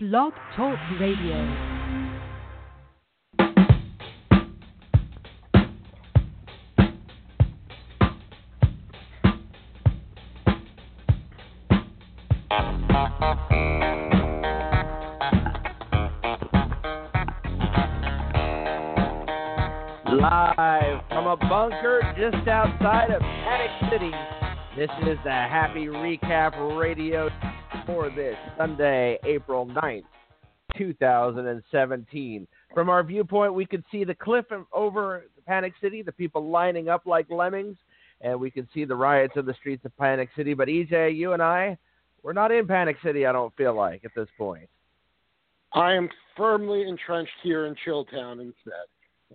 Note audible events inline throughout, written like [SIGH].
Blog Talk Radio. Live from a bunker just outside of Panic City, this is the Happy Recap Radio for this Sunday, April 9th, 2017. From our viewpoint, we could see the cliff over Panic City, the people lining up like lemmings, and we can see the riots in the streets of Panic City. But EJ, you and I, we're not in Panic City, I don't feel like, at this point. I am firmly entrenched here in Chilltown instead.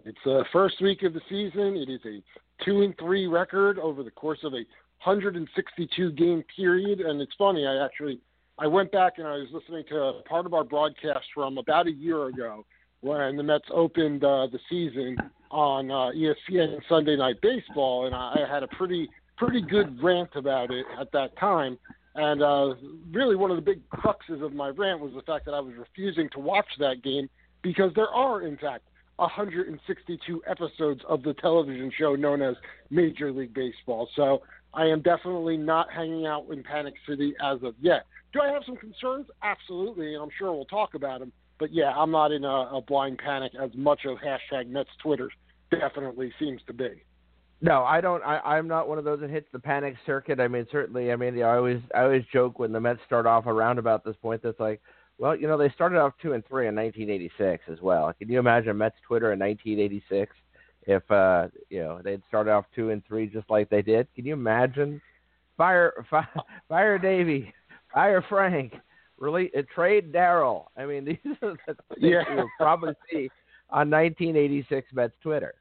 It's the first week of the season. It is a two and three record over the course of a 162 game period. And it's funny, I actually I went back and I was listening to part of our broadcast from about a year ago when the Mets opened uh, the season on uh, ESPN Sunday Night Baseball, and I had a pretty pretty good rant about it at that time. And uh, really, one of the big cruxes of my rant was the fact that I was refusing to watch that game because there are, in fact, 162 episodes of the television show known as Major League Baseball. So I am definitely not hanging out in Panic City as of yet. Do I have some concerns? Absolutely, and I'm sure we'll talk about them. But yeah, I'm not in a, a blind panic as much of hashtag Mets Twitter definitely seems to be. No, I don't. I, I'm not one of those that hits the panic circuit. I mean, certainly. I mean, I always, I always joke when the Mets start off around about this point. That's like, well, you know, they started off two and three in 1986 as well. Can you imagine Mets Twitter in 1986 if uh, you know they'd started off two and three just like they did? Can you imagine? Fire, [LAUGHS] fire, fire Davey, fire Frank, really uh, trade Daryl. I mean, [LAUGHS] these are the things Yeah. you'll probably see on 1986 Mets Twitter.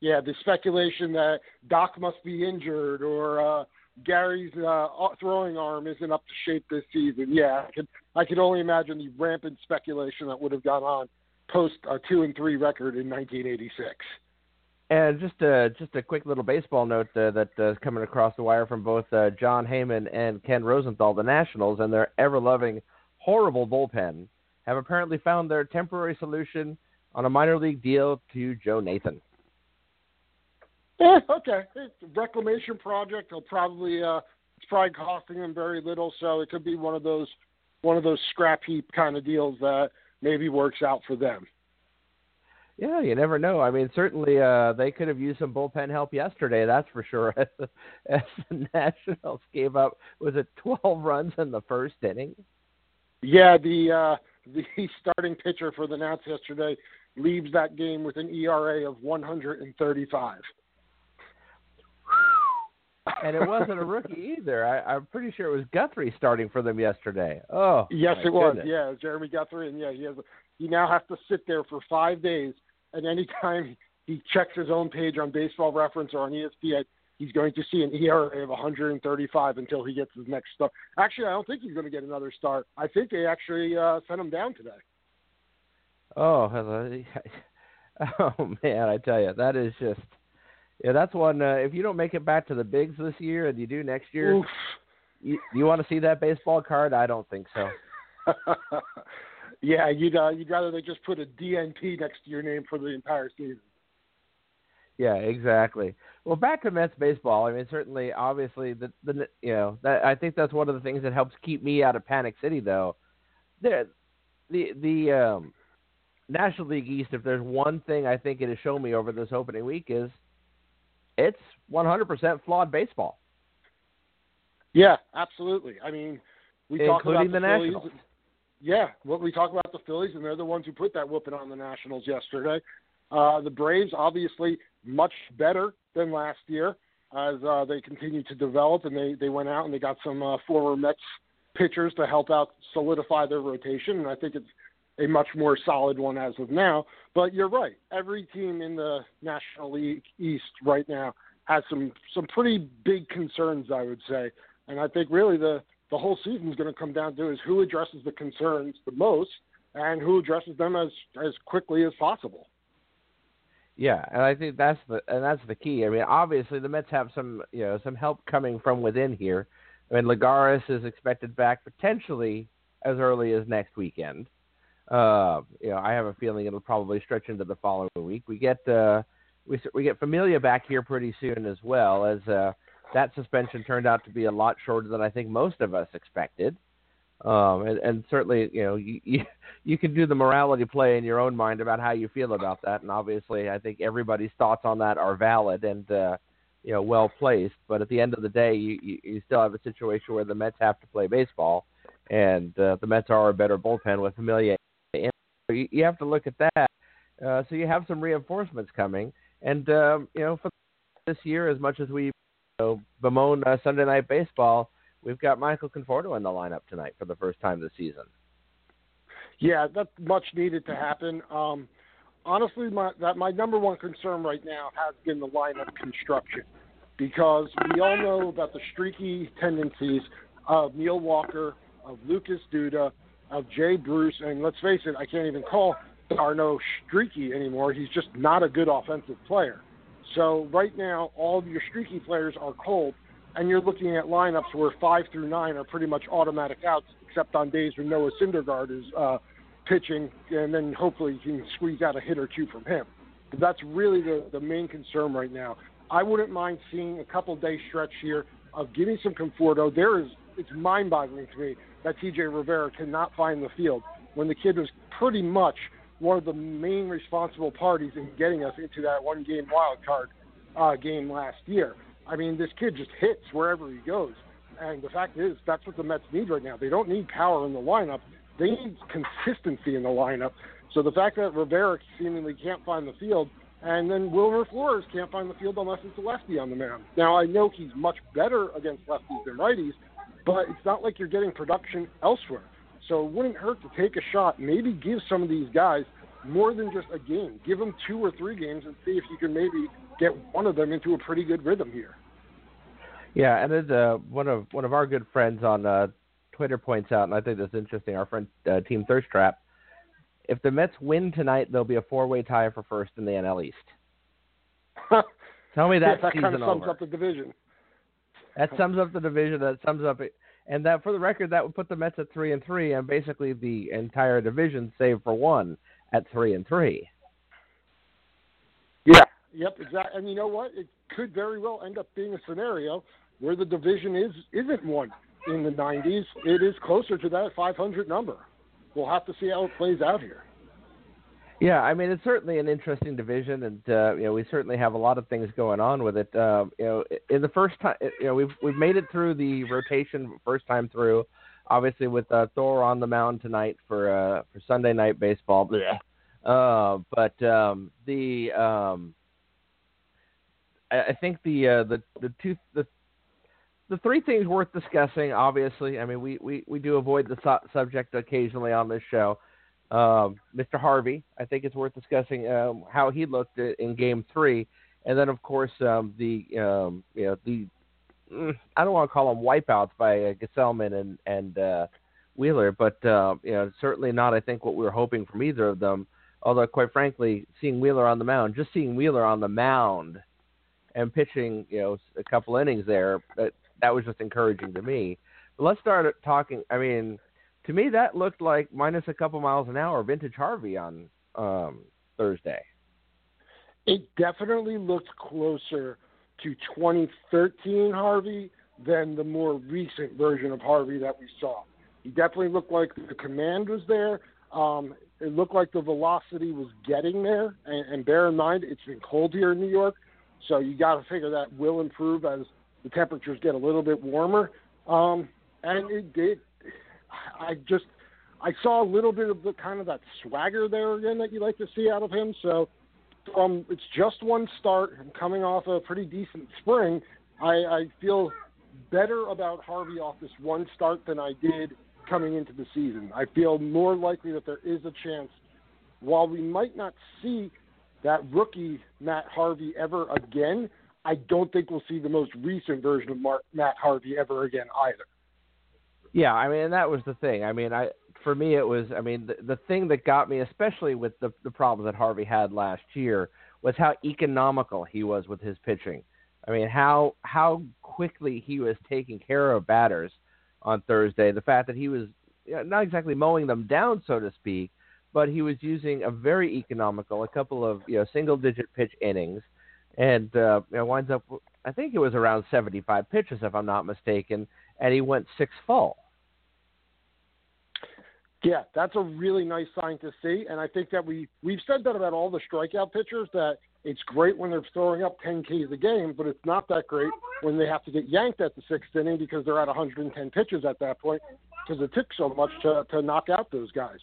Yeah, the speculation that Doc must be injured or uh, Gary's uh, throwing arm isn't up to shape this season. Yeah, I could I could only imagine the rampant speculation that would have gone on post a two and three record in 1986. And just a just a quick little baseball note uh, that uh, coming across the wire from both uh, Jon Heyman and Ken Rosenthal, the Nationals, and their ever-loving, horrible bullpen have apparently found their temporary solution on a minor league deal to Joe Nathan. Eh, [LAUGHS] okay, reclamation project. They'll probably uh, it's probably costing them very little, so it could be one of those one of those scrap heap kind of deals that maybe works out for them. Yeah, you never know. I mean, certainly uh, they could have used some bullpen help yesterday. That's for sure. [LAUGHS] As the, as the [LAUGHS] Nationals gave up, was it 12 [LAUGHS] runs in the first inning? Yeah, the uh, the starting pitcher for the Nats yesterday leaves that game with an ERA of 135. And it wasn't a rookie either. I, I'm pretty sure it was Guthrie starting for them yesterday. Oh, yes, it was. goodness. Yeah, Jeremy Guthrie, and yeah, he has. He now has to sit there for five days, and anytime he checks his own page on Baseball Reference or on ESPN, he's going to see an ERA of 135 until he gets his next start. Actually, I don't think he's going to get another start. I think they actually uh, sent him down today. Oh, [LAUGHS] oh man, I tell you, that is just. Yeah, that's one. Uh, if you don't make it back to the bigs this year, and you do next year, Oof. you, you want to see that baseball card? I don't think so. [LAUGHS] yeah, you'd uh, you'd rather they just put a DNP next to your name for the entire season. Yeah, exactly. Well, back to Mets baseball. I mean, certainly, obviously, the the you know that I think that's one of the things that helps keep me out of Panic City, though. There, the the um, National League East. If there's one thing I think it has shown me over this opening week is it's 100% flawed baseball, Yeah, absolutely. I mean, we talk about the, the Phillies. Nationals. Yeah, well, we talk about the Phillies, and they're the ones who put that whooping on the Nationals yesterday. Uh, the Braves, obviously, much better than last year as uh, they continue to develop, and they, they went out and they got some uh, former Mets pitchers to help out solidify their rotation, and I think it's a much more solid one as of now. But you're right. Every team in the National League East right now has some some pretty big concerns, I would say. And I think really the the whole season is going to come down to is who addresses the concerns the most and who addresses them as as quickly as possible. Yeah, and I think that's the and that's the key. I mean, obviously the Mets have some you know some help coming from within here. I mean, Lagares is expected back potentially as early as next weekend. Uh, you know, I have a feeling it'll probably stretch into the following week. We get uh, we we get Familia back here pretty soon as well, as uh, that suspension turned out to be a lot shorter than I think most of us expected. Um, and, and certainly, you know, you, you [LAUGHS] you can do the morality play in your own mind about how you feel about that, and obviously, I think everybody's thoughts on that are valid and uh, you know well placed. But at the end of the day, you, you you still have a situation where the Mets have to play baseball, and uh, the Mets are a better bullpen with Familia. You, have to look at that. Uh, so you have some reinforcements coming, and um, you know for this year, as much as we you know, bemoan uh, Sunday night baseball we've got Michael Conforto in the lineup tonight for the first time this season. Yeah, that's much needed to happen. Um, honestly, my that my number one concern right now has been the lineup construction because we all know about the streaky tendencies of Neil Walker, of Lucas Duda, of Jay Bruce, and let's face it, I can't even call d'Arnaud streaky anymore. He's just not a good offensive player. So right now, all of your streaky players are cold, and you're looking at lineups where five through nine are pretty much automatic outs, except on days when Noah Syndergaard is uh, pitching, and then hopefully you can squeeze out a hit or two from him. But that's really the, the main concern right now. I wouldn't mind seeing a couple day stretch here of giving some Conforto. There is it's mind boggling to me that TJ Rivera cannot find the field when the kid was pretty much one of the main responsible parties in getting us into that one game wild card uh, game last year. I mean, this kid just hits wherever he goes. And the fact is, that's what the Mets need right now. They don't need power in the lineup. They need consistency in the lineup. So the fact that Rivera seemingly can't find the field, and then Wilmer Flores can't find the field unless it's a lefty on the mound. Now I know he's much better against lefties than righties, but it's not like you're getting production elsewhere. So it wouldn't hurt to take a shot. Maybe give some of these guys more than just a game. Give them two or three games and see if you can maybe get one of them into a pretty good rhythm here. Yeah, and as uh, one of one of our good friends on uh, Twitter points out, and I think that's interesting. Our friend uh, Team Thirst Trap. If the Mets win tonight, there'll be a four-way tie for first in the NL East. [LAUGHS] Tell me that yeah, that kind of sums over. up the division. That sums up the division. That sums up it. And that, for the record, that would put the Mets at three and three, and basically the entire division, save for one, at three and three. Yeah. Yep. Exactly. And you know what? It could very well end up being a scenario where the division is isn't one in the 90s. It is closer to that 500 number. We'll have to see how it plays out here. Yeah, I mean it's certainly an interesting division, and uh, you know we certainly have a lot of things going on with it. Uh, you know, in the first time, you know we've we've made it through the rotation first time through. Obviously, with uh, Thor on the mound tonight for uh, for Sunday night baseball. Uh, but um, the um, I, I think the uh, the the two the the three things worth discussing. Obviously, I mean we we, we do avoid the su- subject occasionally on this show. Um, Mr. Harvey, I think it's worth discussing um, how he looked in Game Three, and then of course um, the um, you know the mm, I don't want to call them wipeouts by uh, Gsellman and and uh, Wheeler, but uh, you know certainly not I think what we were hoping from either of them. Although quite frankly, seeing Wheeler on the mound, just seeing Wheeler on the mound and pitching, you know, a couple innings there, that that was just encouraging to me. But let's start talking. I mean, to me, that looked like minus a couple miles an hour, vintage Harvey on um, Thursday. It definitely looked closer to 2013 Harvey than the more recent version of Harvey that we saw. He definitely looked like the command was there. Um, it looked like the velocity was getting there. And, and bear in mind, it's been cold here in New York, so you got to figure that will improve as the temperatures get a little bit warmer. Um, and it did. I just I saw a little bit of the kind of that swagger there again that you like to see out of him. So from it's just one start and coming off a pretty decent spring, I, I feel better about Harvey off this one start than I did coming into the season. I feel more likely that there is a chance, while we might not see that rookie Matt Harvey ever again, I don't think we'll see the most recent version of Mark, Matt Harvey ever again either. Yeah, I mean that was the thing. I mean, I for me it was. I mean, the, the thing that got me, especially with the the problems that Harvey had last year, was how economical he was with his pitching. I mean, how how quickly he was taking care of batters on Thursday. The fact that he was not exactly mowing them down, so to speak, but he was using a very economical, a couple of you know single digit pitch innings, and uh, you know, winds up. I think it was around 75 pitches, if I'm not mistaken, and he went six full. Yeah, that's a really nice sign to see, and I think that we we've said that about all the strikeout pitchers that it's great when they're throwing up 10 Ks a game, but it's not that great when they have to get yanked at the sixth inning because they're at 110 pitches at that point because it took so much to to knock out those guys.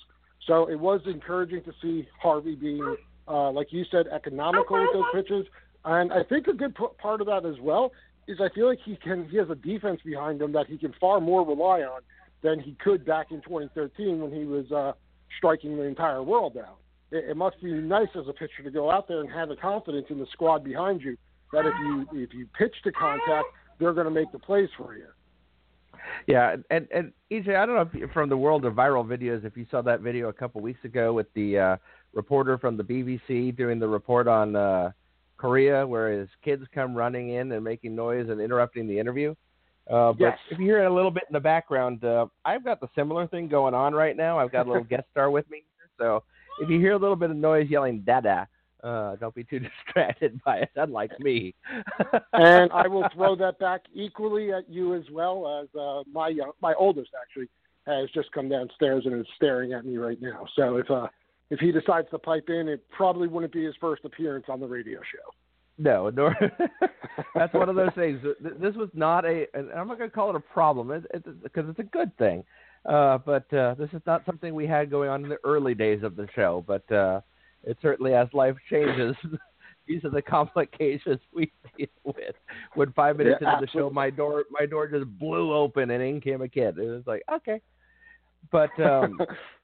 So it was encouraging to see Harvey being, uh, like you said, economical with those pitches, and I think a good p- part of that as well is I feel like he can he has a defense behind him that he can far more rely on than he could back in 2013 when he was uh, striking the entire world out. It, it must be nice as a pitcher to go out there and have the confidence in the squad behind you that if you if you pitch to contact, they're going to make the plays for you. Yeah, and and EJ, I don't know if you, from the world of viral videos, if you saw that video a couple weeks ago with the uh, reporter from the BBC doing the report on uh, Korea, where his kids come running in and making noise and interrupting the interview. Uh, but yes. if you hear it a little bit in the background, uh, I've got the similar thing going on right now. I've got a little guest star with me, so if you hear a little bit of noise yelling "Dada," uh, don't be too [LAUGHS] distracted by it. Unlike me. [LAUGHS] and I will throw that back equally at you as well as uh, my young, my oldest actually has just come downstairs and is staring at me right now. So if uh, if he decides to pipe in, it probably wouldn't be his first appearance on the radio show. No, [LAUGHS] nor that's one of those things. This was not a, and I'm not going to call it a problem, because it's, it's, a good thing. Uh, but uh, this is not something we had going on in the early days of the show. But uh, it certainly, as life changes, [LAUGHS] these are the complications we deal with. When five minutes yeah, into the show, my door my door just blew open and in came a kid. It was like okay, but um, [LAUGHS]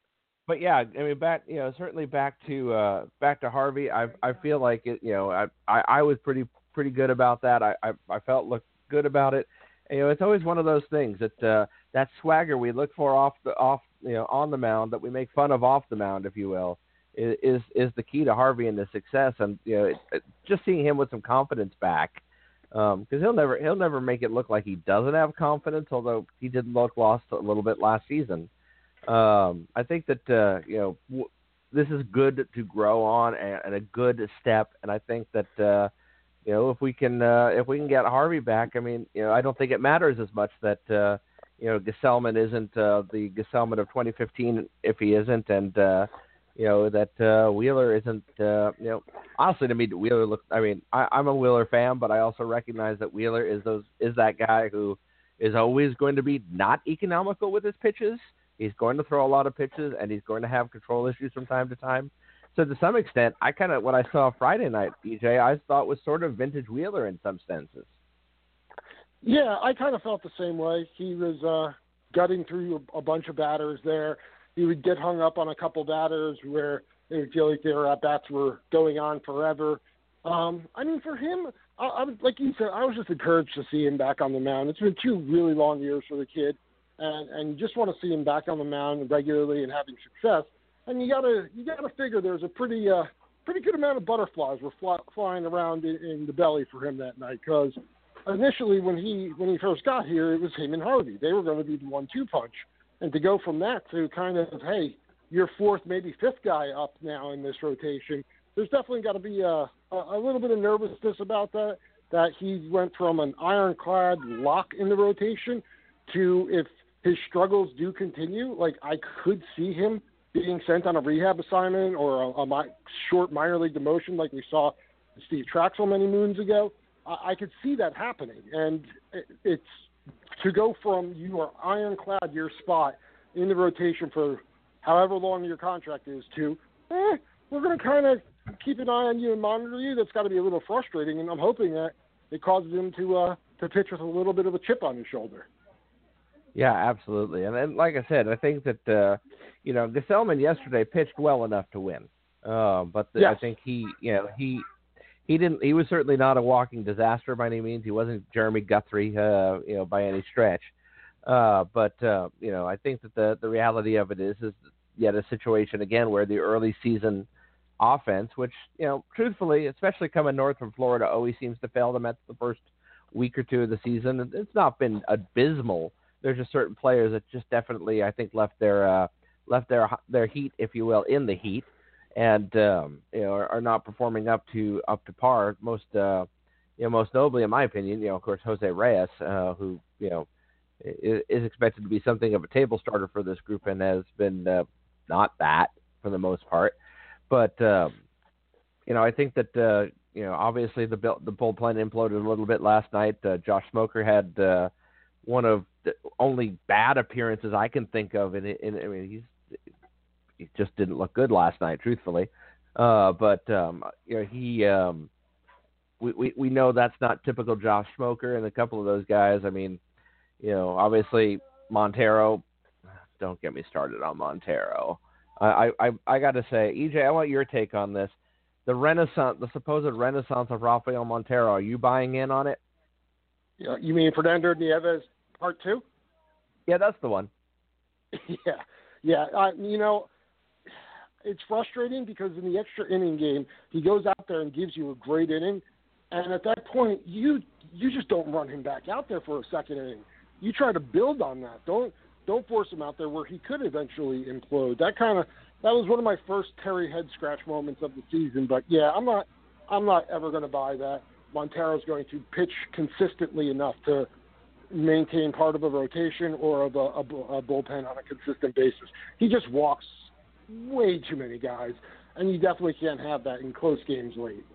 but yeah, I mean, back you know, certainly back to uh, back to Harvey. I I feel like it. You know, I I, I was pretty pretty good about that. I, I I felt looked good about it. You know, it's always one of those things that uh, that swagger we look for off the off you know on the mound that we make fun of off the mound, if you will, is is the key to Harvey and the success. And you know, it, it, just seeing him with some confidence back, because um, he'll never he'll never make it look like he doesn't have confidence. Although he did look lost a little bit last season um, I think that uh, you know w- this is good to grow on and, and, a good step. And I think that uh, you know if we can uh, if we can get Harvey back, I mean you know I don't think it matters as much that uh, you know Gsellman isn't uh, the Gsellman of 2015 if he isn't, and uh, you know that uh, Wheeler isn't. Uh, you know honestly to me Wheeler looks. I mean I, I'm a Wheeler fan, but I also recognize that Wheeler is those is that guy who is always going to be not economical with his pitches. He's going to throw a lot of pitches, and he's going to have control issues from time to time. So to some extent, I kind of what I saw Friday night, EJ, I thought was sort of vintage Wheeler in some senses. Yeah, I kind of felt the same way. He was uh, gutting through a, a bunch of batters there. He would get hung up on a couple batters where it would feel like their at bats were going on forever. Um, I mean, for him, I, I was like you said, I was just encouraged to see him back on the mound. It's been two really long years for the kid and and you just want to see him back on the mound regularly and having success. And you gotta you gotta figure there's a pretty uh, pretty good amount of butterflies were fly, flying around in, in the belly for him that night because initially when he when he first got here it was him and Harvey they were going to be the one-two punch, and to go from that to kind of hey you're fourth maybe fifth guy up now in this rotation. There's definitely got to be a a little bit of nervousness about that. That he went from an ironclad lock in the rotation to if his struggles do continue, like I could see him being sent on a rehab assignment or a, a mi- short minor league demotion like we saw Steve Trachsel many moons ago. I, I could see that happening, and it, it's to go from you are ironclad your spot in the rotation for however long your contract is to eh, we're going to kind of keep an eye on you and monitor you. That's got to be a little frustrating, and I'm hoping that it causes him to uh, to pitch with a little bit of a chip on his shoulder. Yeah, absolutely. And then, like I said, I think that uh, you know Gsellman yesterday pitched well enough to win. Uh, but the, yes. I think he, you know, he he didn't. He was certainly not a walking disaster by any means. He wasn't Jeremy Guthrie, uh, you know, by any stretch. Uh, but uh, you know, I think that the the reality of it is is yet a situation again where the early season offense, which you know, truthfully, especially coming north from Florida, always seems to fail the Mets the first week or two of the season. It's not been abysmal there's just certain players that just definitely I think left their uh, left their their heat, if you will, in the heat, and um, you know are, are not performing up to up to par. Most uh, you know most notably, in my opinion, you know of course Jose Reyes, uh, who you know is, is expected to be something of a table starter for this group and has been uh, not that for the most part. But um, you know I think that. Uh, you know, obviously the the bullpen imploded a little bit last night. Uh, Josh Smoker had uh, one of the only bad appearances I can think of. In, in I mean, he's he just didn't look good last night, truthfully. Uh, but um, you know, he um, we, we we know that's not typical Josh Smoker, and a couple of those guys. I mean, you know, obviously Montero. Don't get me started on Montero. I I I got to say, EJ, I want your take on this the renaissance, the supposed renaissance of Rafael Montero. Are you buying in on it? You mean Fernando Nieves part two? Yeah, that's the one. [LAUGHS] yeah, yeah. Uh, you know, it's frustrating because in the extra inning game, he goes out there and gives you a great inning, and at that point, you you just don't run him back out there for a second inning. You try to build on that. Don't don't force him out there where he could eventually implode. That kind of that was one of my first Terry head scratch moments of the season. But yeah, I'm not I'm not ever going to buy that. Montero's going to pitch consistently enough to maintain part of a rotation or of a, a, a bullpen on a consistent basis. He just walks way too many guys, and you definitely can't have that in close games late.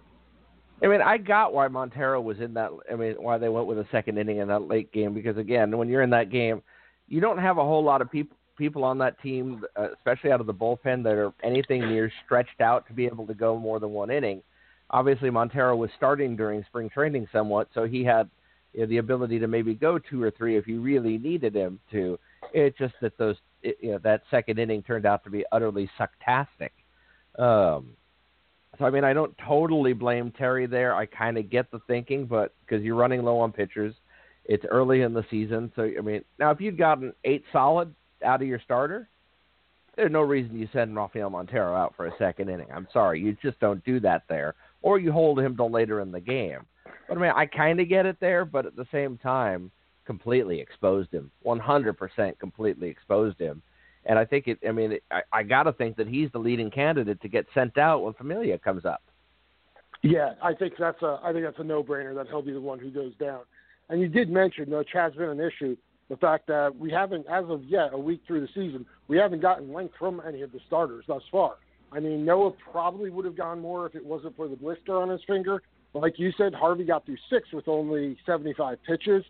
I mean, I got why Montero was in that. I mean, why they went with a second inning in that late game because again, when you're in that game, you don't have a whole lot of people people on that team, uh, especially out of the bullpen, that are anything near stretched out to be able to go more than one inning. Obviously, Montero was starting during spring training somewhat, so he had the ability to maybe go two or three if you really needed him to. It's just that those it, you know that second inning turned out to be utterly sucktastic. Um, so I mean, I don't totally blame Terry there. I kind of get the thinking, but because you're running low on pitchers, it's early in the season. So I mean, now if you'd gotten eight solid, out of your starter, there's no reason you send Rafael Montero out for a second inning. I'm sorry, you just don't do that there, or you hold him till later in the game. But I mean, I kind of get it there, but at the same time, completely exposed him, 100% completely exposed him. And I think it. I mean, it, I, I got to think that he's the leading candidate to get sent out when Familia comes up. Yeah, I think that's a. I think that's a no-brainer that he'll be the one who goes down. And you did mention, though, Chad's been an issue the fact that we haven't, as of yet, a week through the season, we haven't gotten length from any of the starters thus far. I mean, Noah probably would have gone more if it wasn't for the blister on his finger. Like you said, Harvey got through six with only 75 pitches.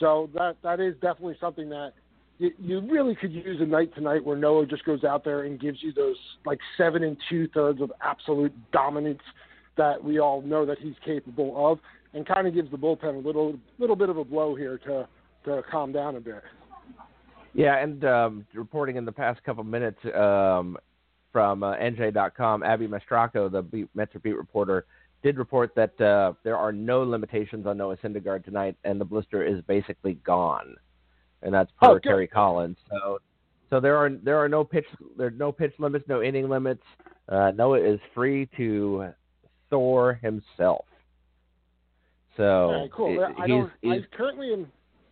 So that that is definitely something that you, you really could use a night tonight where Noah just goes out there and gives you those like seven and two thirds of absolute dominance that we all know that he's capable of, and kind of gives the bullpen a little little bit of a blow here to to calm down a bit. Yeah, and um, reporting in the past couple minutes um, from uh, NJ.com, Abbey Mastracco, the beat, Metro beat reporter, did report that uh, there are no limitations on Noah Syndergaard tonight, and the blister is basically gone, and that's per oh, Terry Collins. So, so there are there are no pitch there are no pitch limits, no inning limits. Uh, Noah is free to Thor himself. So cool. It, I don't. He's, I currently in.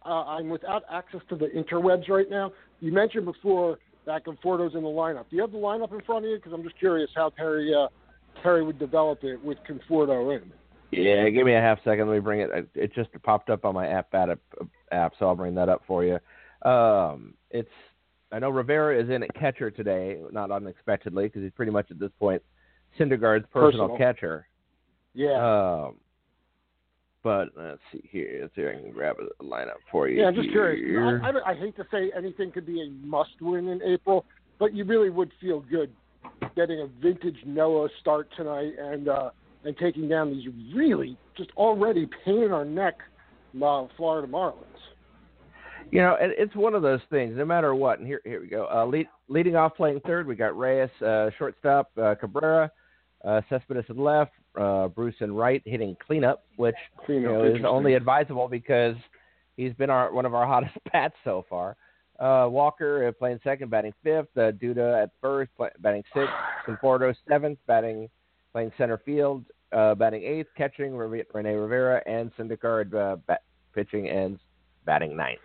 uh, I'm without access to the interwebs right now. You mentioned before that Conforto's in the lineup. Do you have the lineup in front of you? Because I'm just curious how Terry uh, Terry would develop it with Conforto in. Yeah, give me a half second. Let me bring it. It just popped up on my app app, so I'll bring that up for you. Um, it's I know Rivera is in at catcher today, not unexpectedly, because he's pretty much at this point Syndergaard's personal, personal. catcher. Yeah. Um, but let's see here. Let's see if I can grab a lineup for you. Yeah, I'm just here. curious. I, I, I hate to say anything could be a must-win in April, but you really would feel good getting a vintage Noah start tonight and uh, and taking down these really just already pain in our neck uh, Florida Marlins. You know, it, it's one of those things. No matter what, and here here we go. Uh, lead, leading off, playing third, we got Reyes, uh, shortstop, uh, Cabrera, uh, Cespedes at left, uh, Bruce and right, hitting cleanup, which cleanup, you know, is only advisable because he's been our one of our [LAUGHS] hottest bats so far. Uh, Walker uh, playing second, batting fifth. Uh, Duda at first, play, batting sixth. [SIGHS] Conforto seventh, batting playing center field. Uh, batting eighth, catching Rene Rivera and Syndergaard uh, bat, pitching and batting ninth.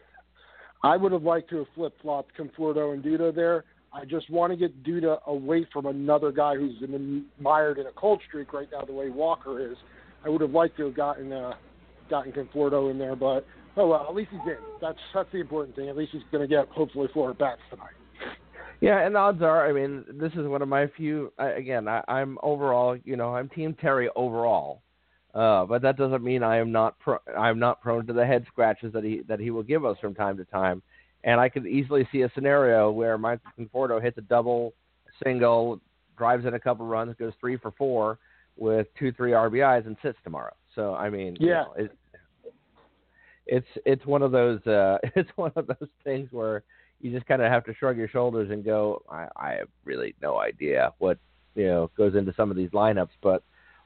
I would have liked to have flip flopped Conforto and Duda there. I just want to get Duda away from another guy who's in mired in a cold streak right now, the way Walker is. I would have liked to have gotten uh, gotten Conforto in there, but oh well, at least he's in. That's that's the important thing. At least he's going to get hopefully four bats tonight. Yeah, and odds are, I mean, this is one of my few. I, again, I, I'm overall, you know, I'm Team Terry overall, uh, but that doesn't mean I am not pro- I'm not prone to the head scratches that he that he will give us from time to time. And I could easily see a scenario where Mike Conforto hits a double, single, drives in a couple runs, goes three for four with two, three RBIs, and sits tomorrow. So I mean, yeah, you know, it, it's it's one of those uh, [LAUGHS] it's one of those things where you just kind of have to shrug your shoulders and go, I, I have really no idea what you know goes into some of these lineups, but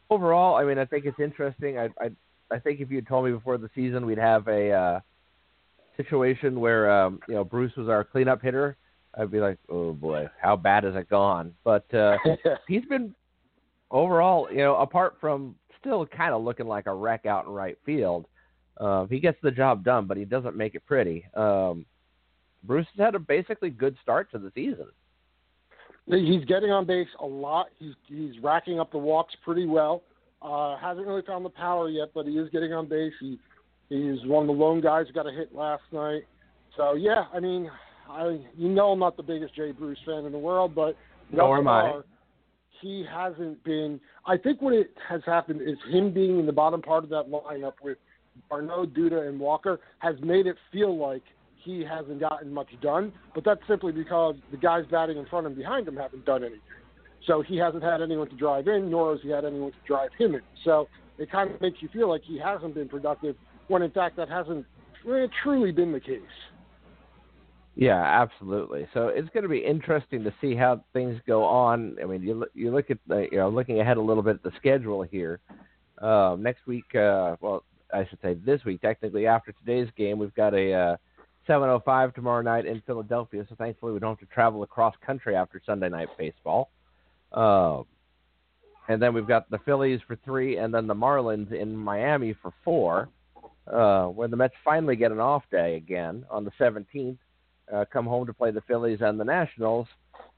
overall, I mean, I think it's interesting. I I, I think if you had told me before the season we'd have a uh, situation where um, you know Bruce was our cleanup hitter, I'd be like, oh boy, how bad has it gone? But uh, [LAUGHS] he's been overall, you know, apart from still kind of looking like a wreck out in right field. Uh, he gets the job done, but he doesn't make it pretty. Um, Bruce has had a basically good start to the season. He's getting on base a lot. He's he's racking up the walks pretty well. Uh, hasn't really found the power yet, but he is getting on base. He he's one of the lone guys who got a hit last night. So yeah, I mean, I you know I'm not the biggest Jay Bruce fan in the world, but nor am I. He hasn't been. I think what it has happened is him being in the bottom part of that lineup with d'Arnaud, Duda, and Walker has made it feel like he hasn't gotten much done. But that's simply because the guys batting in front and behind him haven't done anything. So he hasn't had anyone to drive in, nor has he had anyone to drive him in. So it kind of makes you feel like he hasn't been productive, when in fact that hasn't truly been the case. Yeah, absolutely. So it's going to be interesting to see how things go on. I mean, you you look at the you know looking ahead a little bit at the schedule here. Uh, next week, uh, well, I should say this week. Technically, after today's game, we've got a uh, 7:05 tomorrow night in Philadelphia. So thankfully, we don't have to travel across country after Sunday night baseball. Uh, and then we've got the Phillies for three, and then the Marlins in Miami for four. Uh, when the Mets finally get an off day again on the 17th, uh, come home to play the Phillies and the Nationals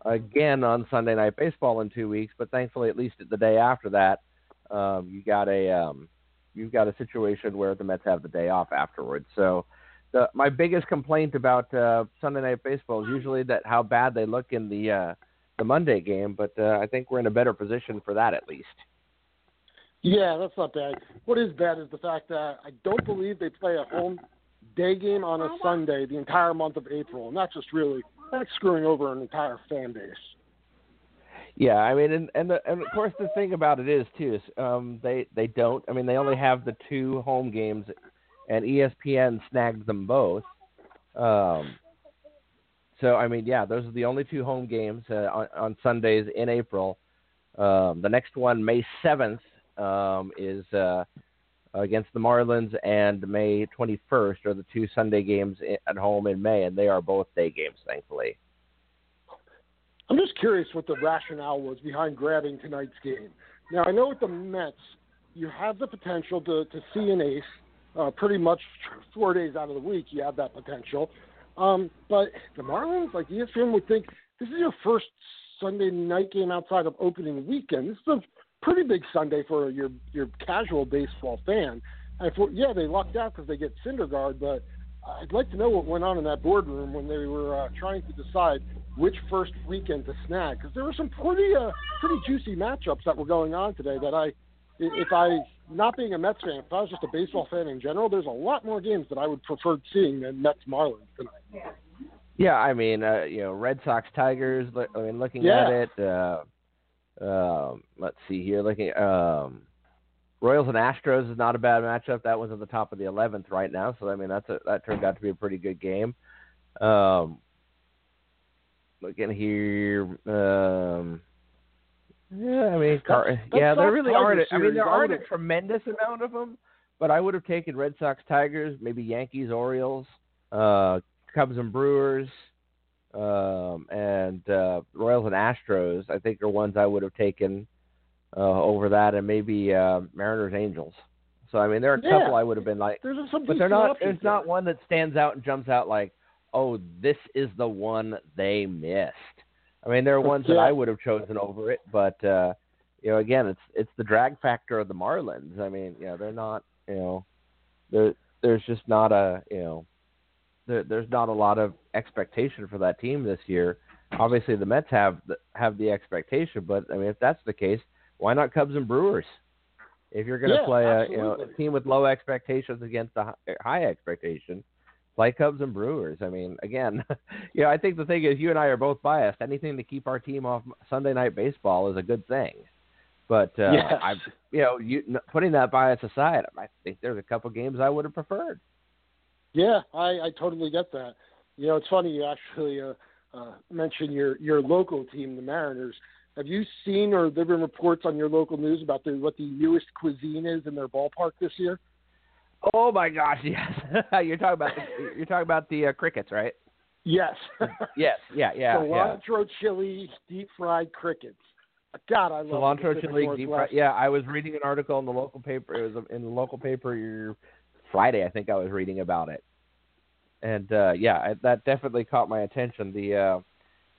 again on Sunday Night Baseball in two weeks. But thankfully, at least the day after that, um, you got a um, you've got a situation where the Mets have the day off afterwards. So. The, my biggest complaint about uh, Sunday Night Baseball is usually that how bad they look in the uh, the Monday game, but uh, I think we're in a better position for that at least. Yeah, that's not bad. What is bad is the fact that I don't believe they play a home day game on a Sunday the entire month of April, and that's just really that's screwing over an entire fan base. Yeah, I mean, and and, the, and of course the thing about it is too is um, they they don't. I mean, they only have the two home games, and ESPN snagged them both. Um, so I mean, yeah, those are the only two home games uh, on, on Sundays in April. Um, the next one, May seventh, um, is uh, against the Marlins, and May 21st are the two Sunday games at home in May, and they are both day games, thankfully. I'm just curious what the rationale was behind grabbing tonight's game. Now, I know with the Mets, you have the potential to, to see an ace uh, pretty much four days out of the week. You have that potential. Um, but the Marlins, like ESPN would think, this is your first Sunday night game outside of opening weekend. This is a pretty big Sunday for your your casual baseball fan. And for, yeah, they lucked out because they get Syndergaard, but I'd like to know what went on in that boardroom when they were uh, trying to decide which first weekend to snag because there were some pretty uh, pretty juicy matchups that were going on today that I if I not being a Mets fan if I was just a baseball fan in general there's a lot more games that I would prefer seeing than Mets Marlins tonight. Yeah, I mean uh, you know Red Sox Tigers I mean looking yeah. at it uh, um, let's see here looking um, Royals and Astros is not a bad matchup. That one's at the top of the 11th right now, so I mean that's a, that turned out to be a pretty good game. Um, looking here, um, yeah, I mean, Car- That's- yeah, that's there really aren't. I mean, there aren't a tremendous amount of them, but I would have taken Red Sox, Tigers, maybe Yankees, Orioles, uh, Cubs and Brewers, um, and uh, Royals and Astros. I think are ones I would have taken uh, over that, and maybe uh, Mariners, Angels. So I mean, there are a Yeah. couple I would have been like, There's some but they're not. There's not one that stands out and jumps out like, oh, this is the one they missed. I mean, there are ones that I would have chosen over it, but uh, you know, again, it's it's the drag factor of the Marlins. I mean, you know, they're not, you know, there there's just not a, you know, there, there's not a lot of expectation for that team this year. Obviously, the Mets have the, have the expectation, but I mean, if that's the case, why not Cubs and Brewers? If you're going to Yeah, play a you know a team with low expectations against a high expectation, play Cubs and Brewers. I mean, again, [LAUGHS] you know, I think the thing is, you and I are both biased. Anything to keep our team off Sunday night baseball is a good thing. But uh, Yes. I, you know, you putting that bias aside, I think there's a couple games I would have preferred. Yeah, I, I totally get that. You know, it's funny you actually uh, uh, mentioned your your local team, the Mariners. Have you seen or there been reports on your local news about the, what the newest cuisine is in their ballpark this year? Oh my gosh, [LAUGHS] yes. you're talking about the, you're talking about the uh, crickets, right? Yes. Yes, yeah, yeah, yeah. Cilantro chili, deep fried crickets. God, I love Cilantro chili, deep fry- Yeah, I was reading an article in the local paper. It was in the local paper Friday, I think I was reading about it, and uh, yeah, I, that definitely caught my attention. The uh,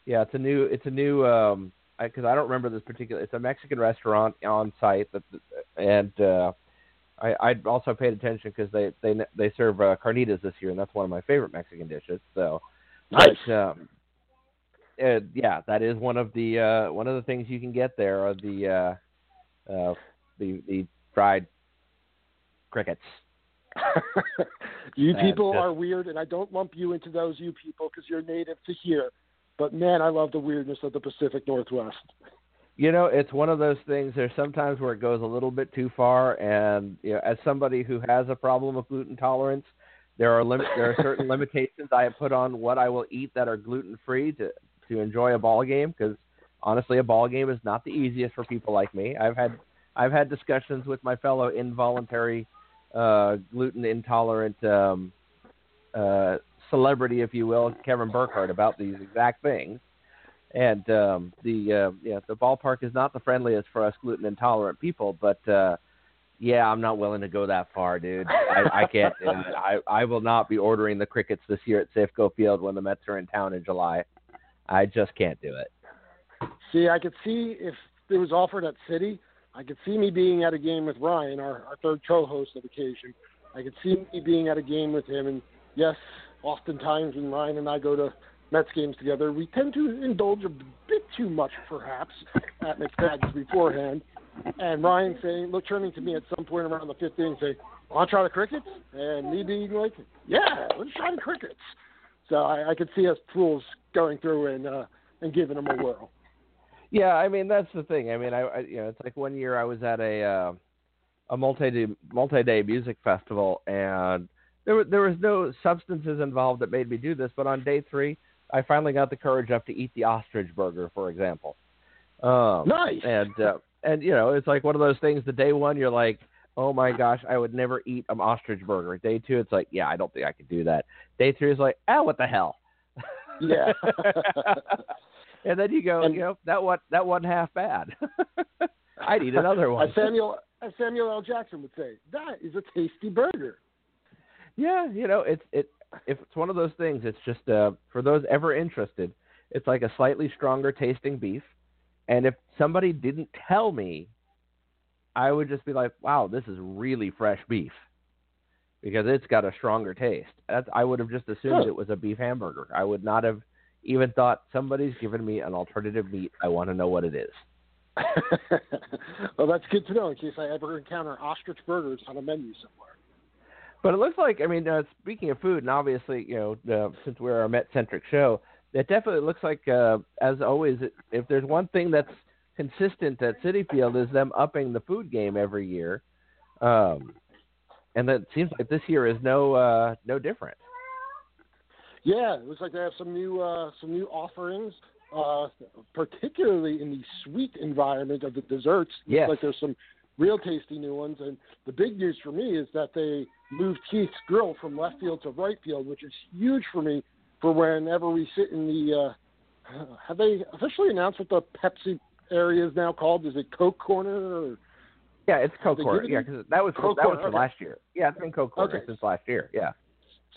yeah, it's a new, it's a new, um, because I, don't remember this particular. It's a Mexican restaurant on site that, and uh, I I also paid attention because they they they serve uh, carnitas this year, and that's one of my favorite Mexican dishes. So Nice. but, um, uh, yeah, that is one of the uh, one of the things you can get there are the uh, uh, the the fried crickets. [LAUGHS] you people just- are weird, and I don't lump you into those you people because you're native to here. But man, I love the weirdness of the Pacific Northwest. You know, it's one of those things. There's sometimes where it goes a little bit too far, and you know, as somebody who has a problem with gluten tolerance, there are lim- there are certain [LAUGHS] limitations I have put on what I will eat that are gluten free to to enjoy a ball game. Because honestly, a ball game is not the easiest for people like me. I've had I've had discussions with my fellow involuntary uh, gluten intolerant um, uh, celebrity, if you will, Kevin Burkhardt, about these exact things. And um, the uh, yeah, the ballpark is not the friendliest for us gluten intolerant people, but uh, yeah, I'm not willing to go that far, dude. I, I can't do it. I I will not be ordering the crickets this year at Safeco Field when the Mets are in town in July. I just can't do it. See, I could see if it was offered at Citi, I could see me being at a game with Ryan, our, our third co-host of occasion. I could see me being at a game with him, and yes, oftentimes when Ryan and I go to Mets games together, we tend to indulge a bit too much, perhaps, at McFadden's beforehand. And Ryan saying, look, turning to me at some point around the fifth inning, saying, "Want to try the crickets?" And me being like, "Yeah, let's try the crickets." So I, I could see us fools going through and uh, and giving them a whirl. Yeah, I mean that's the thing. I mean, I, I you know, it's like one year I was at a uh, a multi multi day music festival, and there was there was no substances involved that made me do this. But on day three, I finally got the courage up to eat the ostrich burger, for example. Um, Nice. And uh, and you know, it's like one of those things. The day one, you're like, oh my gosh, I would never eat an ostrich burger. Day two, it's like, yeah, I don't think I could do that. Day three is like, ah, what the hell. Yeah. [LAUGHS] and then you go, And- you know, that one that wasn't half bad. [LAUGHS] I'd eat another one. As Samuel as Samuel L. Jackson would say, that is a tasty burger. Yeah, you know, it's it if it's one of those things, it's just uh for those ever interested, it's like a slightly stronger tasting beef. And if somebody didn't tell me, I would just be like, "Wow, this is really fresh beef." Because it's got a stronger taste. That's, I would have just assumed Huh. it was a beef hamburger. I would not have even thought somebody's given me an alternative meat. I want to know what it is. [LAUGHS] well, that's good to know in case I ever encounter ostrich burgers on a menu somewhere. But it looks like, I mean, uh, speaking of food, and obviously, you know, uh, since we're a Met centric show, it definitely looks like, uh, as always, if there's one thing that's consistent at Citi Field is them upping the food game every year, um, and that seems like this year is no uh, no different. Yeah, it looks like they have some new uh, some new offerings, uh, particularly in the sweet environment of the desserts. Yes. like there's some real tasty new ones. And the big news for me is that they moved Keith's Grill from left field to right field, which is huge for me for whenever we sit in the. Uh, have they officially announced what the Pepsi area is now called? Is it Coke Corner? Or, Yeah, it's Coke Corner. Yeah, because that was Coke that was Corner, okay. last year. Yeah, it's been Coke Corner Okay. since last year. Yeah.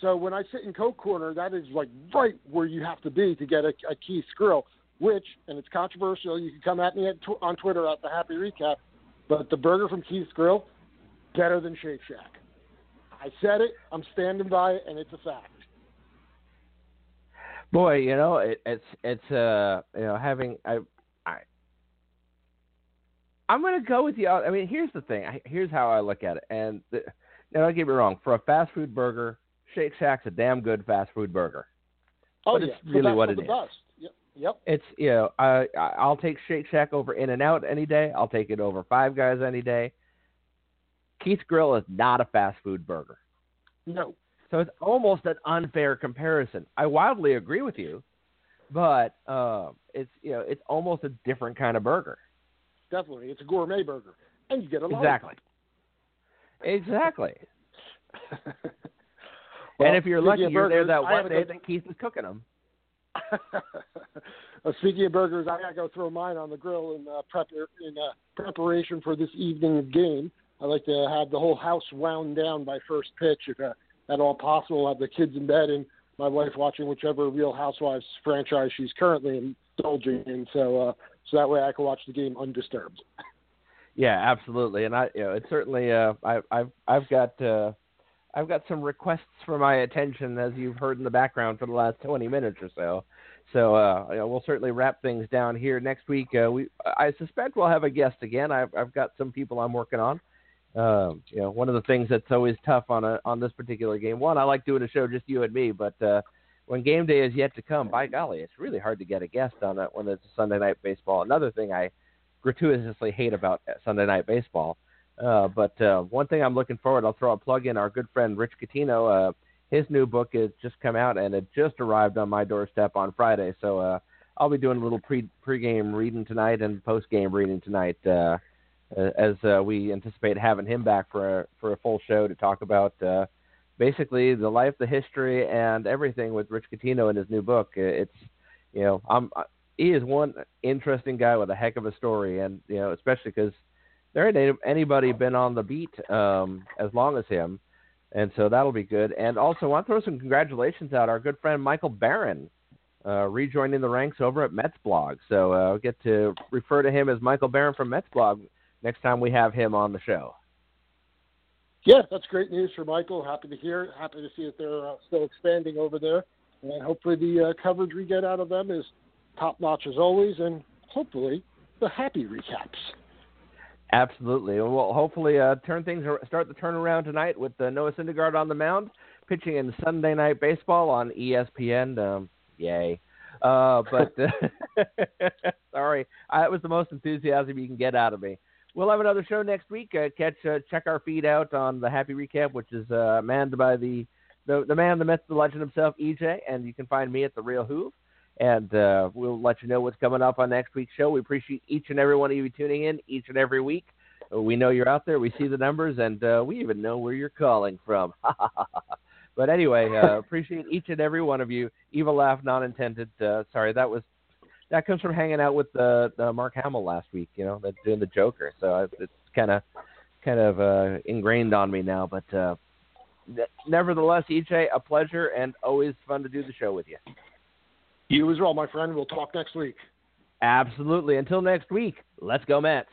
So when I sit in Coke Corner, that is like right where you have to be to get a, a Keith's Grill. Which, and it's controversial. You can come at me at tw- on Twitter at the Happy Recap, but the burger from Keith's Grill better than Shake Shack. I said it. I'm standing by it, and it's a fact. Boy, you know, it, it's it's uh you know having I I I'm gonna go with you. I mean, here's the thing. Here's how I look at it. And the, now, don't get me wrong. For a fast food burger, Shake Shack's a damn good fast food burger. Oh but yeah, it's really what it the. Best. Yep. It's you know I I- I'll take Shake Shack over In-N-Out any day. I'll take it over Five Guys any day. Keith's Grill is not a fast food burger. No. So it's almost an unfair comparison. I wildly agree with you, but uh, it's you know it's almost a different kind of burger. Definitely, it's a gourmet burger, and you get a lot. Exactly. Exactly. Well, [LAUGHS] and if you're lucky, of you're there that one day that Keith is cooking them. [LAUGHS] Uh, speaking of burgers, I gotta go throw mine on the grill in uh, prep in uh, preparation for this evening's game. I like to have the whole house wound down by first pitch, if uh, at all possible. Have the kids in bed and my wife watching whichever Real Housewives franchise she's currently indulging in, so uh, so that way I can watch the game undisturbed. Yeah, absolutely. And I, you know, it's certainly. Uh, I, I've I've got uh, I've got some requests for my attention, as you've heard in the background for the last 20 minutes or so. So uh, you know, we'll certainly wrap things down here next week. Uh, we I suspect we'll have a guest again. I've I've got some people I'm working on. Um, you know, one of the things that's always tough on a on this particular game. One, I like doing a show just you and me, but uh, when game day is yet to come, by golly, it's really hard to get a guest on it when it's Sunday night baseball. Another thing I gratuitously hate about Sunday night baseball. Uh, but uh, one thing I'm looking forward, I'll throw a plug in. Our good friend Rich Coutinho, uh, his new book has just come out and it just arrived on my doorstep on Friday. So uh, I'll be doing a little pre pregame reading tonight and post game reading tonight, uh, as uh, we anticipate having him back for a, for a full show to talk about uh, basically the life, the history, and everything with Rich Coutinho in his new book. It's you know I'm he is one interesting guy with a heck of a story, and you know especially because there ain't anybody been on the beat um, as long as him, and so that'll be good. And also, I want to throw some congratulations out. Our good friend Michael Baron uh, rejoining the ranks over at Mets Blog. So uh, I'll get to refer to him as Michael Baron from Mets Blog next time we have him on the show. Yeah, that's great news for Michael. Happy to hear. Happy to see that they're uh, still expanding over there, and hopefully the uh, coverage we get out of them is top notch as always, and hopefully the happy recaps. Absolutely. We'll hopefully uh, turn things ar- start the turnaround tonight with uh, Noah Syndergaard on the mound, pitching in Sunday Night Baseball on ESPN. Um, yay. Uh, but [LAUGHS] [LAUGHS] sorry, I, that was the most enthusiasm you can get out of me. We'll have another show next week. Uh, catch uh, check our feed out on the Happy Recap, which is uh, manned by the, the the man, the myth, the legend himself, EJ, and you can find me at the Real Hoove. And uh, we'll let you know what's coming up on next week's show. We appreciate each and every one of you tuning in each and every week. We know you're out there. We see the numbers, and uh, we even know where you're calling from. [LAUGHS] but anyway, uh, [LAUGHS] appreciate each and every one of you. Evil laugh, not intended. Uh, sorry, that was that comes from hanging out with uh, uh, Mark Hamill last week. You know, doing the Joker. So it's kind of kind of uh, ingrained on me now. But uh, ne- nevertheless, EJ, a pleasure and always fun to do the show with you. You as well, my friend. We'll talk next week. Absolutely. Until next week, let's go Mets.